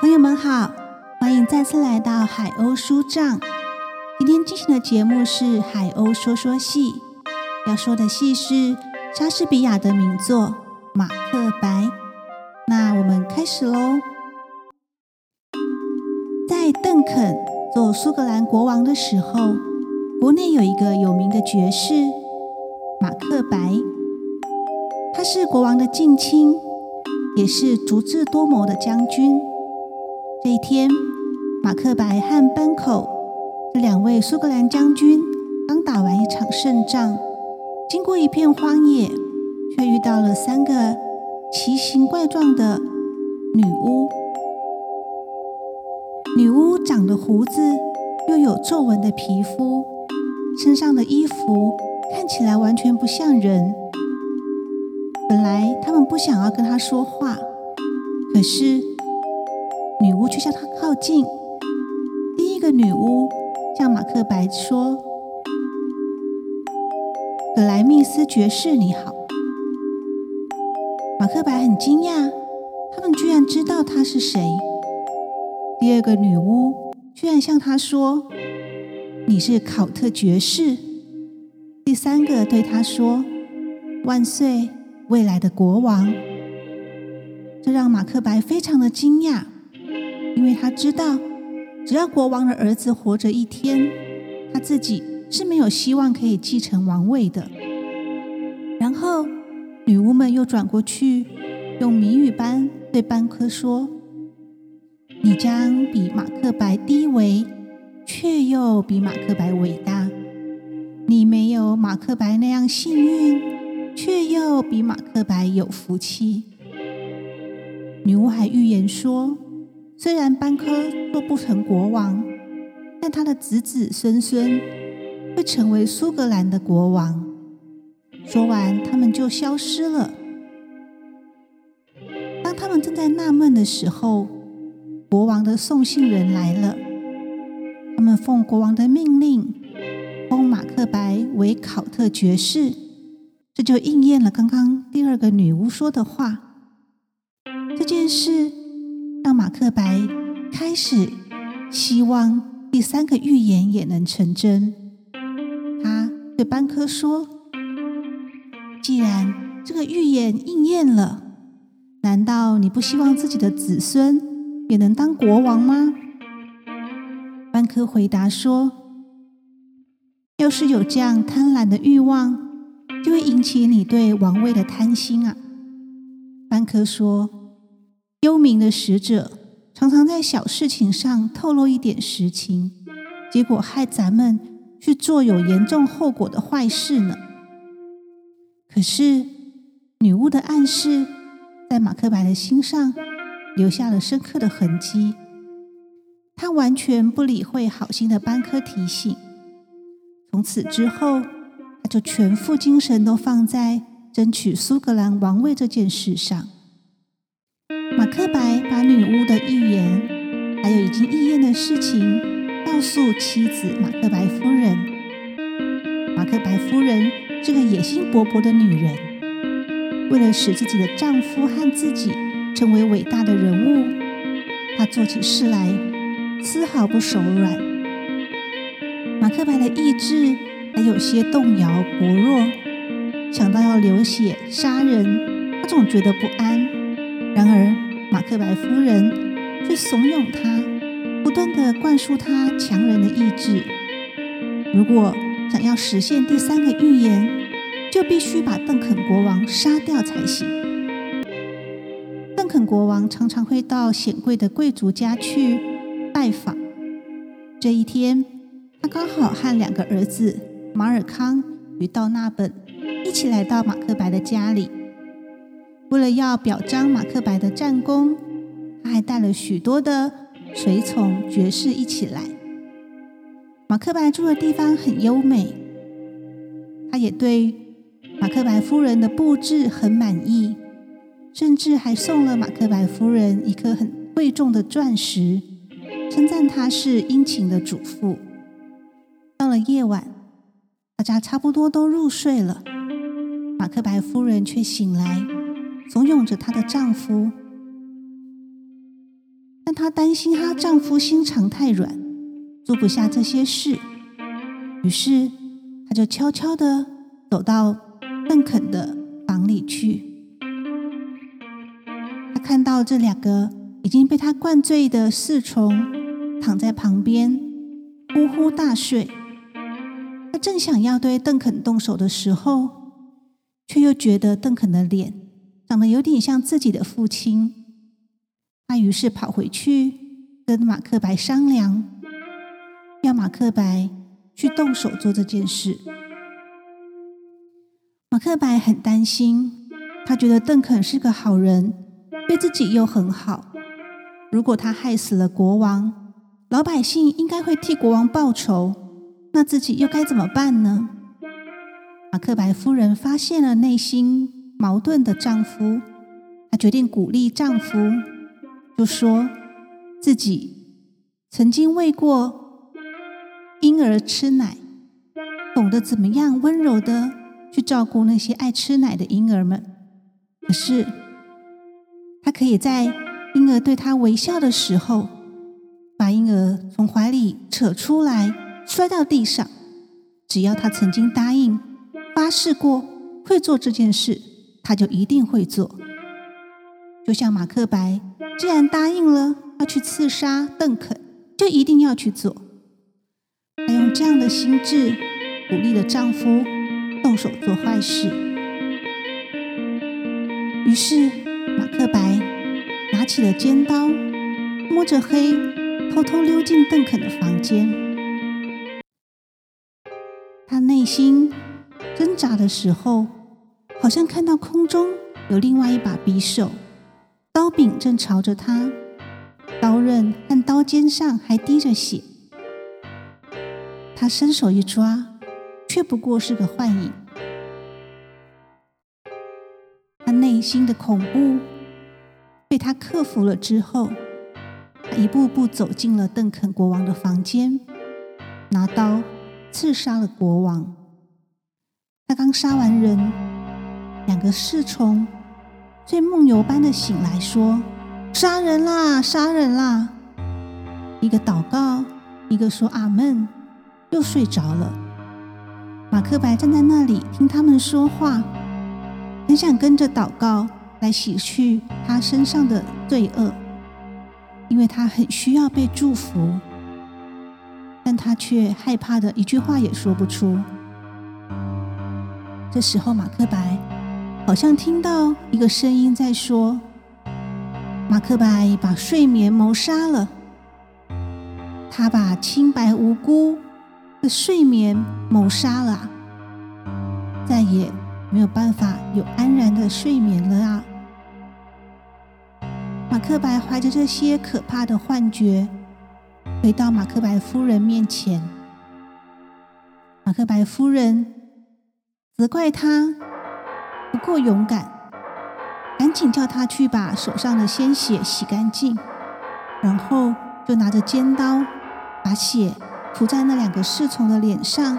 朋友们好，欢迎再次来到海鸥书帐。今天进行的节目是《海鸥说说戏》，要说的戏是莎士比亚的名作《马克白》。那我们开始喽。在邓肯做苏格兰国王的时候，国内有一个有名的爵士马克白，他是国王的近亲，也是足智多谋的将军。那天，马克白和班口这两位苏格兰将军刚打完一场胜仗，经过一片荒野，却遇到了三个奇形怪状的女巫。女巫长着胡子，又有皱纹的皮肤，身上的衣服看起来完全不像人。本来他们不想要跟她说话，可是。女巫却向他靠近。第一个女巫向马克白说：“格莱密斯爵士，你好。”马克白很惊讶，他们居然知道他是谁。第二个女巫居然向他说：“你是考特爵士。”第三个对他说：“万岁，未来的国王。”这让马克白非常的惊讶。因为他知道，只要国王的儿子活着一天，他自己是没有希望可以继承王位的。然后，女巫们又转过去，用谜语般对班科说：“你将比马克白低微，却又比马克白伟大。你没有马克白那样幸运，却又比马克白有福气。”女巫还预言说。虽然班科做不成国王，但他的子子孙孙会成为苏格兰的国王。说完，他们就消失了。当他们正在纳闷的时候，国王的送信人来了。他们奉国王的命令，封马克白为考特爵士。这就应验了刚刚第二个女巫说的话。这件事。让马克白开始希望第三个预言也能成真。他对班科说：“既然这个预言应验了，难道你不希望自己的子孙也能当国王吗？”班科回答说：“要是有这样贪婪的欲望，就会引起你对王位的贪心啊。”班科说。幽冥的使者常常在小事情上透露一点实情，结果害咱们去做有严重后果的坏事呢。可是女巫的暗示在马克白的心上留下了深刻的痕迹，他完全不理会好心的班科提醒。从此之后，他就全副精神都放在争取苏格兰王位这件事上。马克白把女巫的预言，还有已经应验的事情，告诉妻子马克白夫人。马克白夫人是个野心勃勃的女人，为了使自己的丈夫和自己成为伟大的人物，她做起事来丝毫不手软。马克白的意志还有些动摇薄弱，想到要流血杀人，他总觉得不安。然而。马克白夫人却怂恿他，不断的灌输他强人的意志。如果想要实现第三个预言，就必须把邓肯国王杀掉才行。邓肯国王常常会到显贵的贵族家去拜访。这一天，他刚好和两个儿子马尔康与道纳本一起来到马克白的家里。为了要表彰马克白的战功，他还带了许多的随从爵士一起来。马克白住的地方很优美，他也对马克白夫人的布置很满意，甚至还送了马克白夫人一颗很贵重的钻石，称赞她是殷勤的主妇。到了夜晚，大家差不多都入睡了，马克白夫人却醒来。怂恿着她的丈夫，但她担心她丈夫心肠太软，做不下这些事，于是她就悄悄地走到邓肯的房里去。她看到这两个已经被她灌醉的侍从躺在旁边，呼呼大睡。她正想要对邓肯动手的时候，却又觉得邓肯的脸长得有点像自己的父亲。他于是跑回去跟马克白商量，要马克白去动手做这件事。马克白很担心，他觉得邓肯是个好人，对自己又很好。如果他害死了国王，老百姓应该会替国王报仇，那自己又该怎么办呢？马克白夫人发现了内心矛盾的丈夫，她决定鼓励丈夫。就说自己曾经喂过婴儿吃奶，懂得怎么样温柔的去照顾那些爱吃奶的婴儿们。可是，他可以在婴儿对他微笑的时候，把婴儿从怀里扯出来，摔到地上。只要他曾经答应、发誓过会做这件事，他就一定会做。就像马克白。既然答应了要去刺杀邓肯，就一定要去做。她用这样的心智鼓励了丈夫动手做坏事。于是马克白拿起了尖刀，摸着黑偷偷溜进邓肯的房间。他内心挣扎的时候，好像看到空中有另外一把匕首。刀柄正朝着他，刀刃和刀尖上还滴着血。他伸手一抓，却不过是个幻影。他内心的恐怖被他克服了之后，他一步步走进了邓肯国王的房间，拿刀刺杀了国王。他刚杀完人，两个侍从。遂梦游般的醒来，说：“杀人啦，杀人啦！”一个祷告，一个说“阿门”，又睡着了。马克白站在那里听他们说话，很想跟着祷告来洗去他身上的罪恶，因为他很需要被祝福，但他却害怕的一句话也说不出。这时候，马克白。好像听到一个声音在说：“马克白把睡眠谋杀了，他把清白无辜的睡眠谋杀了，再也没有办法有安然的睡眠了啊！”马克白怀着这些可怕的幻觉，回到马克白夫人面前。马克白夫人责怪他。不够勇敢，赶紧叫他去把手上的鲜血洗干净，然后就拿着尖刀，把血涂在那两个侍从的脸上，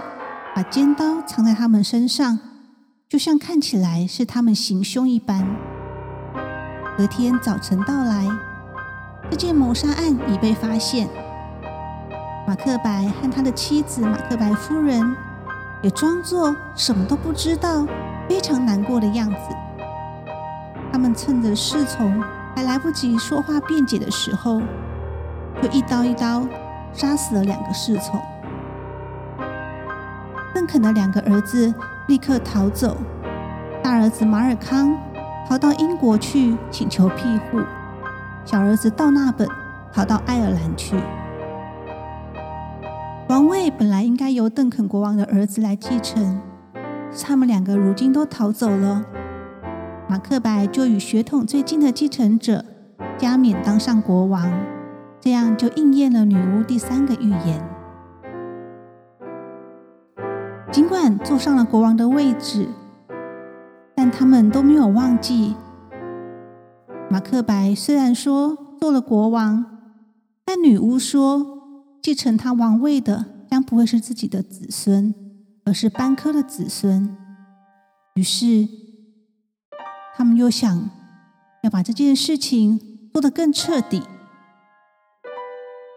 把尖刀藏在他们身上，就像看起来是他们行凶一般。隔天早晨到来，这件谋杀案已被发现，马克白和他的妻子马克白夫人也装作什么都不知道。非常难过的样子，他们趁着侍从还来不及说话辩解的时候，就一刀一刀杀死了两个侍从。邓肯的两个儿子立刻逃走，大儿子马尔康逃到英国去请求庇护，小儿子道纳本逃到爱尔兰去。王位本来应该由邓肯国王的儿子来继承。他们两个如今都逃走了，马克白就与血统最近的继承者加冕当上国王，这样就应验了女巫第三个预言。尽管坐上了国王的位置，但他们都没有忘记，马克白虽然说做了国王，但女巫说继承他王位的将不会是自己的子孙。而是班科的子孙，于是他们又想要把这件事情做得更彻底，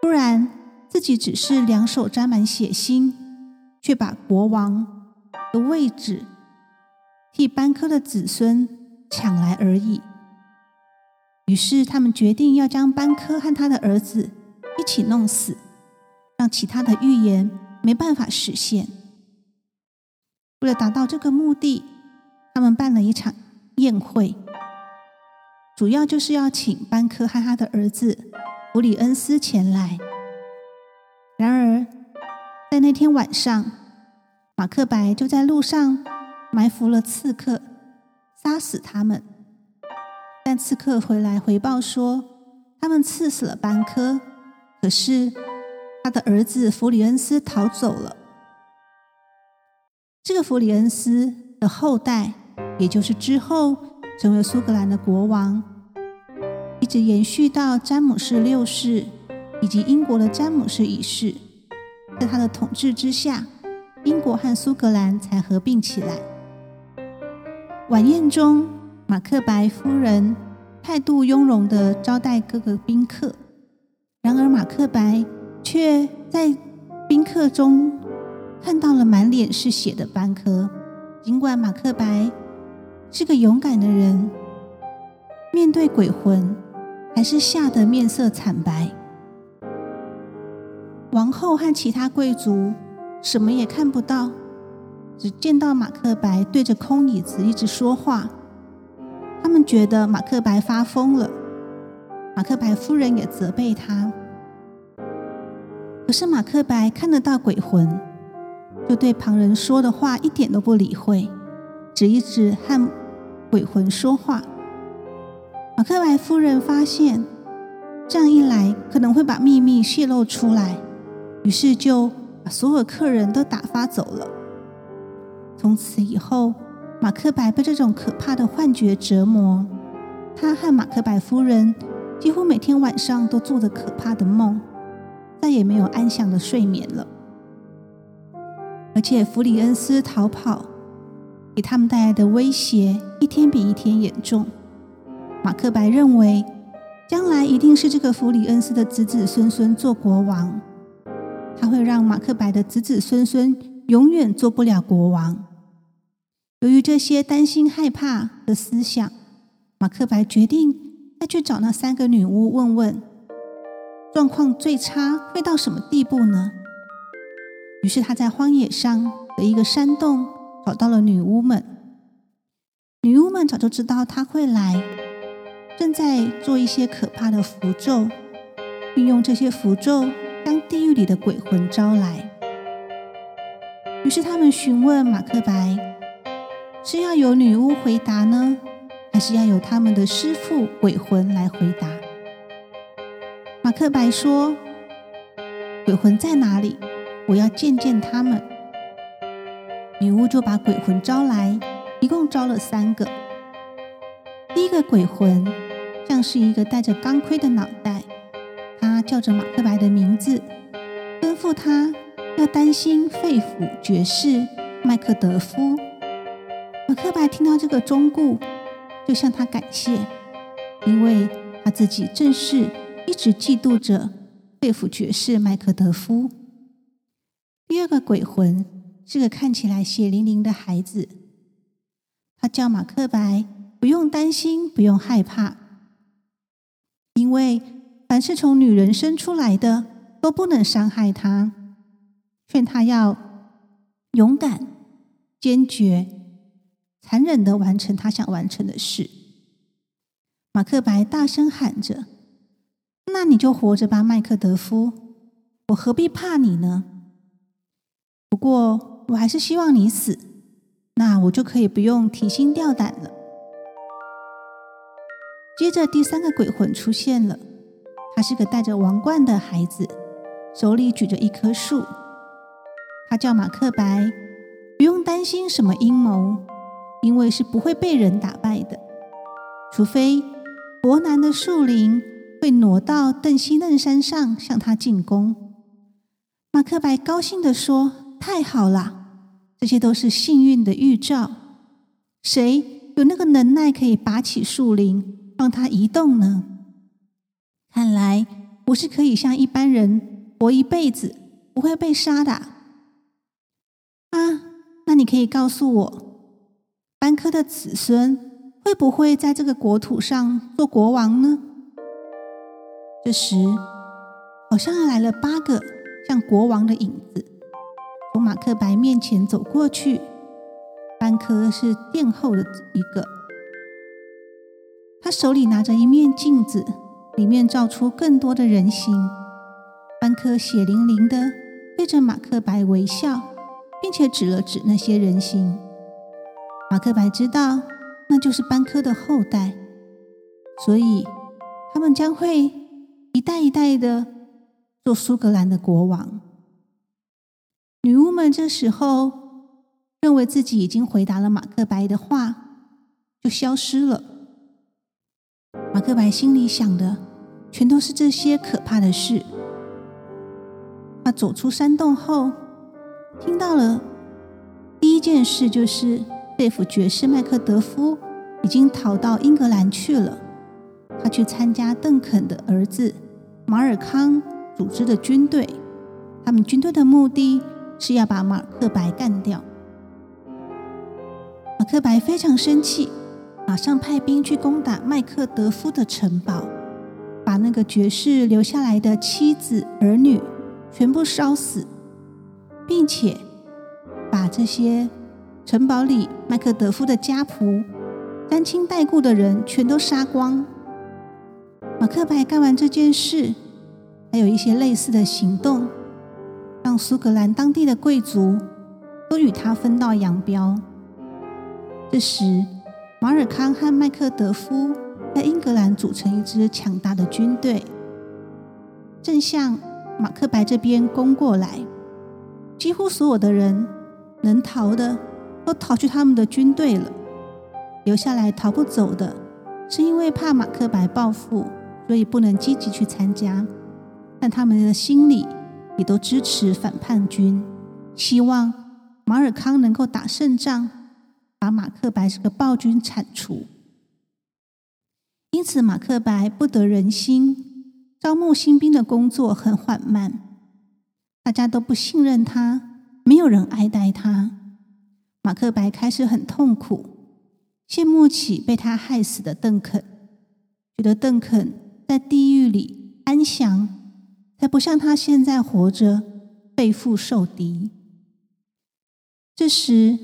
不然自己只是两手沾满血腥，却把国王的位置替班科的子孙抢来而已。于是他们决定要将班科和他的儿子一起弄死，让其他的预言没办法实现。为了达到这个目的，他们办了一场宴会。主要就是要请班科和他的儿子弗里恩斯前来。然而，在那天晚上，马克白就在路上埋伏了刺客，杀死他们。但刺客回来回报说，他们刺死了班科，可是他的儿子弗里恩斯逃走了。这个弗里恩斯的后代，也就是之后成为苏格兰的国王。一直延续到詹姆士六世以及英国的詹姆士一世，在他的统治之下，英国和苏格兰才合并起来。晚宴中，马克白夫人态度雍容的招待各个宾客，然而马克白却在宾客中看到了满脸是血的斑颗。尽管马克白是个勇敢的人，面对鬼魂。还是吓得面色惨白。王后和其他贵族什么也看不到，只见到马克白对着空椅子一直说话。他们觉得马克白发疯了。马克白夫人也责备他。可是马克白看得到鬼魂，就对旁人说的话一点都不理会，只一直和鬼魂说话。马克白夫人发现，这样一来可能会把秘密泄露出来，于是就把所有客人都打发走了。从此以后，马克白被这种可怕的幻觉折磨，他和马克白夫人几乎每天晚上都做着可怕的梦，再也没有安详的睡眠了。而且弗里恩斯逃跑给他们带来的威胁，一天比一天严重。马克白认为，将来一定是这个弗里恩斯的子子孙孙做国王，他会让马克白的子子孙孙永远做不了国王。由于这些担心害怕的思想，马克白决定再去找那三个女巫问问，状况最差会到什么地步呢？于是他在荒野上的一个山洞找到了女巫们，女巫们早就知道他会来。正在做一些可怕的符咒，运用这些符咒将地狱里的鬼魂招来。于是他们询问马克白：是要由女巫回答呢，还是要由他们的师傅鬼魂来回答？马克白说：“鬼魂在哪里？我要见见他们。”女巫就把鬼魂招来，一共招了三个。第一个鬼魂像是一个戴着钢盔的脑袋，他叫着马克白的名字，吩咐他要担心肺腑爵士麦克德夫。马克白听到这个忠顾，就向他感谢，因为他自己正是一直嫉妒着肺腑爵士麦克德夫。第二个鬼魂是个看起来血淋淋的孩子，他叫马克白。不用担心，不用害怕，因为凡是从女人生出来的都不能伤害他。劝他要勇敢、坚决、残忍的完成他想完成的事。马克白大声喊着：“那你就活着吧，麦克德夫！我何必怕你呢？不过我还是希望你死，那我就可以不用提心吊胆了。”接着，第三个鬼魂出现了。他是个戴着王冠的孩子，手里举着一棵树。他叫马克白，不用担心什么阴谋，因为是不会被人打败的，除非伯南的树林会挪到邓西嫩山上向他进攻。马克白高兴地说：“太好了，这些都是幸运的预兆。谁有那个能耐可以拔起树林？”让它移动呢？看来不是可以像一般人活一辈子，不会被杀的？啊，那你可以告诉我，班科的子孙会不会在这个国土上做国王呢？这时，好像来了八个像国王的影子，从马克白面前走过去。班科是殿后的一个。他手里拿着一面镜子，里面照出更多的人形。班科血淋淋的对着马克白微笑，并且指了指那些人形。马克白知道那就是班科的后代，所以他们将会一代一代的做苏格兰的国王。女巫们这时候认为自己已经回答了马克白的话，就消失了。马克白心里想的全都是这些可怕的事。他走出山洞后，听到了第一件事就是贝弗爵士麦克德夫已经逃到英格兰去了。他去参加邓肯的儿子马尔康组织的军队，他们军队的目的是要把马克白干掉。马克白非常生气。马上派兵去攻打麦克德夫的城堡，把那个爵士留下来的妻子儿女全部烧死，并且把这些城堡里麦克德夫的家仆、沾亲带故的人全都杀光。马克白干完这件事，还有一些类似的行动，让苏格兰当地的贵族都与他分道扬镳。这时。马尔康和麦克德夫在英格兰组成一支强大的军队，正向马克白这边攻过来。几乎所有的人能逃的都逃去他们的军队了，留下来逃不走的，是因为怕马克白报复，所以不能积极去参加。但他们的心里也都支持反叛军，希望马尔康能够打胜仗。把马克白这个暴君铲除，因此马克白不得人心，招募新兵的工作很缓慢，大家都不信任他，没有人爱戴他。马克白开始很痛苦，羡慕起被他害死的邓肯，觉得邓肯在地狱里安详，才不像他现在活着背负受敌。这时。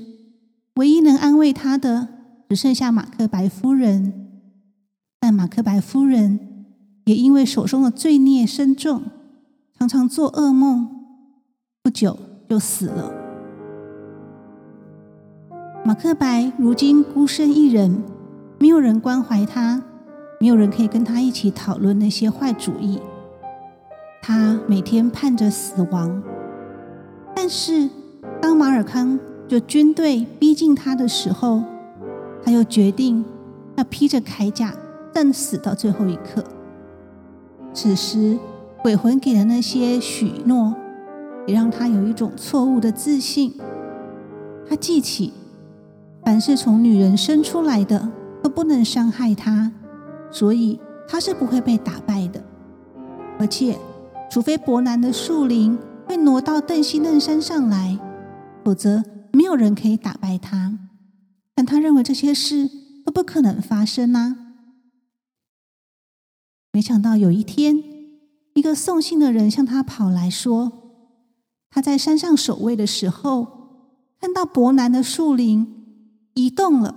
唯一能安慰他的，只剩下马克白夫人。但马克白夫人也因为手中的罪孽深重，常常做噩梦，不久就死了。马克白如今孤身一人，没有人关怀他，没有人可以跟他一起讨论那些坏主意。他每天盼着死亡，但是当马尔康。就军队逼近他的时候，他又决定要披着铠甲战死到最后一刻。此时，鬼魂给的那些许诺，也让他有一种错误的自信。他记起，凡是从女人生出来的都不能伤害他，所以他是不会被打败的。而且，除非伯南的树林会挪到邓西嫩山上来，否则。没有人可以打败他，但他认为这些事都不可能发生啊！没想到有一天，一个送信的人向他跑来说，他在山上守卫的时候，看到伯南的树林移动了。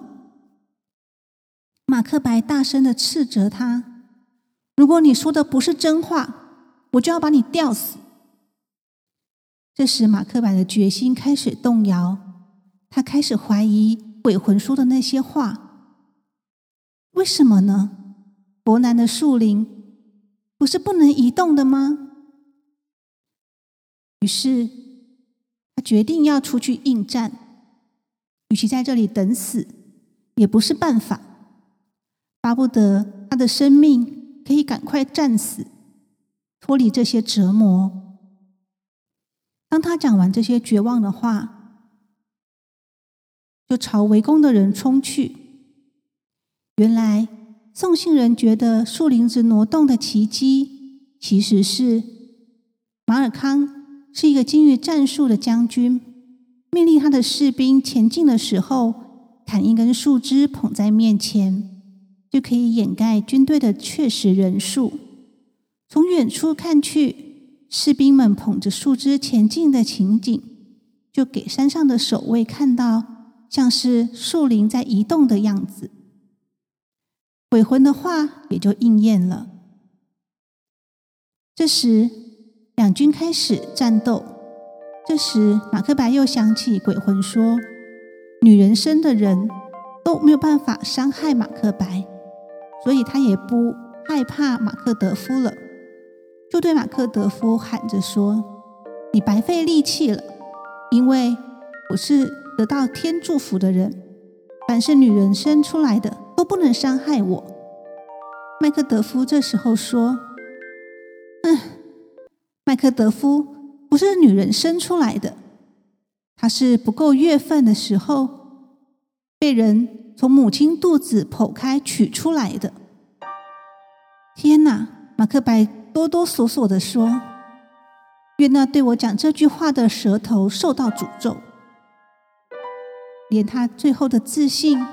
马克白大声的斥责他：“如果你说的不是真话，我就要把你吊死。”这时，马克白的决心开始动摇，他开始怀疑鬼魂说的那些话。为什么呢？伯南的树林不是不能移动的吗？于是，他决定要出去应战。与其在这里等死，也不是办法。巴不得他的生命可以赶快战死，脱离这些折磨。当他讲完这些绝望的话，就朝围攻的人冲去。原来送信人觉得树林子挪动的奇迹其实是马尔康是一个精于战术的将军，命令他的士兵前进的时候，砍一根树枝捧在面前，就可以掩盖军队的确实人数。从远处看去，士兵们捧着树枝前进的情景，就给山上的守卫看到，像是树林在移动的样子。鬼魂的话也就应验了。这时，两军开始战斗。这时，马克白又想起鬼魂说：“女人生的人都没有办法伤害马克白，所以他也不害怕马克德夫了。”就对马克德夫喊着说：“你白费力气了，因为我是得到天祝福的人，凡是女人生出来的都不能伤害我。”麦克德夫这时候说：“嗯，麦克德夫不是女人生出来的，他是不够月份的时候被人从母亲肚子剖开取出来的。”天哪！马克白哆哆嗦嗦的说：“愿那对我讲这句话的舌头受到诅咒，连他最后的自信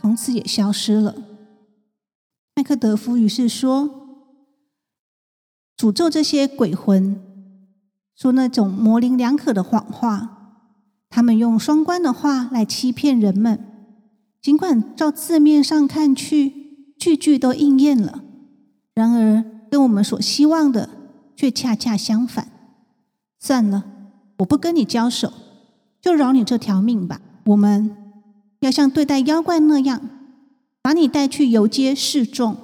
从此也消失了。”麦克德夫于是说：“诅咒这些鬼魂，说那种模棱两可的谎话，他们用双关的话来欺骗人们。尽管照字面上看去，句句都应验了，然而跟我们所希望的却恰恰相反。算了，我不跟你交手，就饶你这条命吧。我们要像对待妖怪那样。”把你带去游街示众，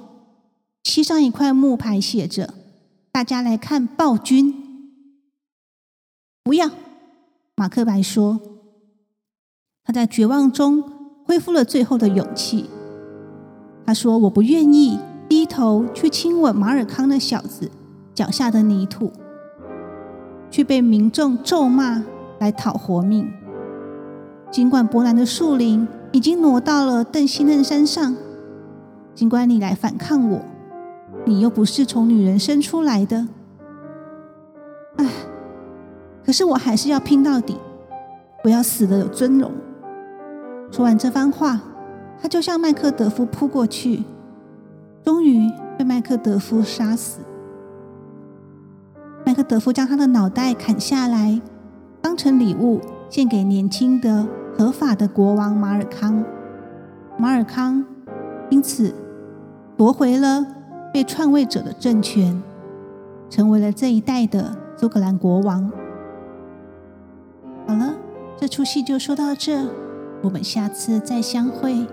漆上一块木牌，写着“大家来看暴君”。不要，马克白说。他在绝望中恢复了最后的勇气。他说：“我不愿意头去亲吻马尔康的小子脚下的泥土，却被民众咒骂来讨活命。尽管波兰的树林。”已经挪到了邓西嫩山上。尽管你来反抗我，你又不是从女人生出来的。唉，可是我还是要拼到底，我要死的有尊荣。说完这番话，他就向麦克德夫扑过去，终于被麦克德夫杀死。麦克德夫将他的脑袋砍下来，当成礼物献给年轻的。合法的国王马尔康，马尔康因此夺回了被篡位者的政权，成为了这一代的苏格兰国王。好了，这出戏就说到这，我们下次再相会。